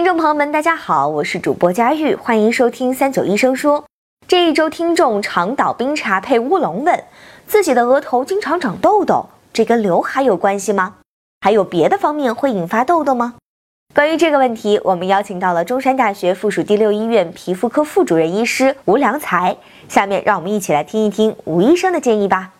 听众朋友们，大家好，我是主播佳玉，欢迎收听三九医生说。这一周，听众长岛冰茶配乌龙问，自己的额头经常长痘痘，这跟刘海有关系吗？还有别的方面会引发痘痘吗？关于这个问题，我们邀请到了中山大学附属第六医院皮肤科副主任医师吴良才。下面让我们一起来听一听吴医生的建议吧。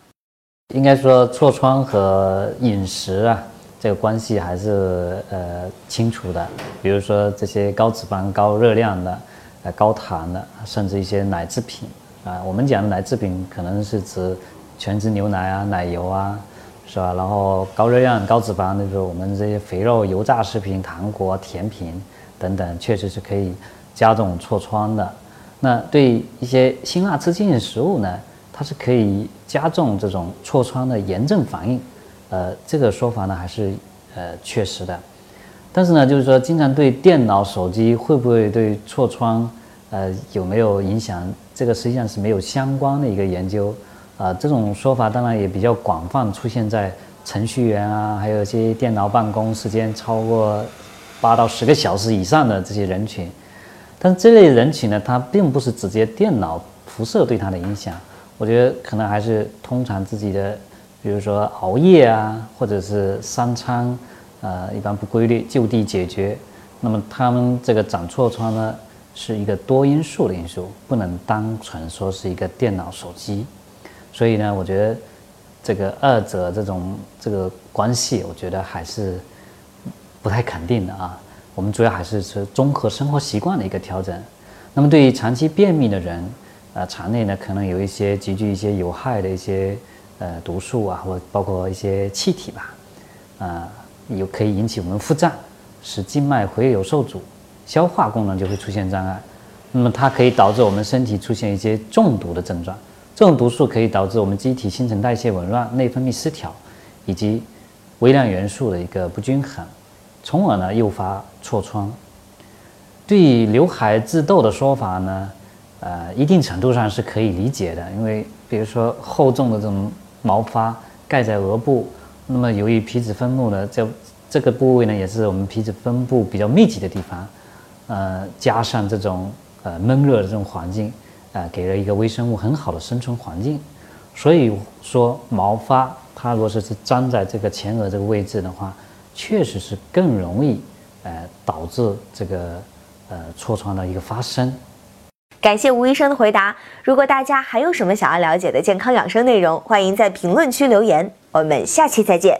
应该说，痤疮和饮食啊。这个关系还是呃清楚的，比如说这些高脂肪、高热量的，呃高糖的，甚至一些奶制品啊。我们讲的奶制品可能是指全脂牛奶啊、奶油啊，是吧？然后高热量、高脂肪，就是我们这些肥肉、油炸食品、糖果、甜品等等，确实是可以加重痤疮的。那对一些辛辣刺激性食物呢，它是可以加重这种痤疮的炎症反应。呃，这个说法呢还是呃确实的，但是呢，就是说经常对电脑、手机会不会对痤疮呃有没有影响？这个实际上是没有相关的一个研究啊。这种说法当然也比较广泛，出现在程序员啊，还有一些电脑办公时间超过八到十个小时以上的这些人群。但这类人群呢，它并不是直接电脑辐射对他的影响，我觉得可能还是通常自己的。比如说熬夜啊，或者是三餐，呃，一般不规律，就地解决。那么他们这个长痤疮呢，是一个多因素的因素，不能单纯说是一个电脑、手机。所以呢，我觉得这个二者这种这个关系，我觉得还是不太肯定的啊。我们主要还是是综合生活习惯的一个调整。那么对于长期便秘的人，呃，肠内呢可能有一些集聚一些有害的一些。呃，毒素啊，或包括一些气体吧，啊，有可以引起我们腹胀，使静脉回流受阻，消化功能就会出现障碍。那么它可以导致我们身体出现一些中毒的症状。这种毒素可以导致我们机体新陈代谢紊乱、内分泌失调，以及微量元素的一个不均衡，从而呢诱发痤疮。对于刘海致痘的说法呢，呃，一定程度上是可以理解的，因为比如说厚重的这种。毛发盖在额部，那么由于皮脂分布呢，这这个部位呢也是我们皮脂分布比较密集的地方，呃，加上这种呃闷热的这种环境，呃，给了一个微生物很好的生存环境。所以说毛发它如果是是粘在这个前额这个位置的话，确实是更容易呃导致这个呃痤疮的一个发生。感谢吴医生的回答。如果大家还有什么想要了解的健康养生内容，欢迎在评论区留言。我们下期再见。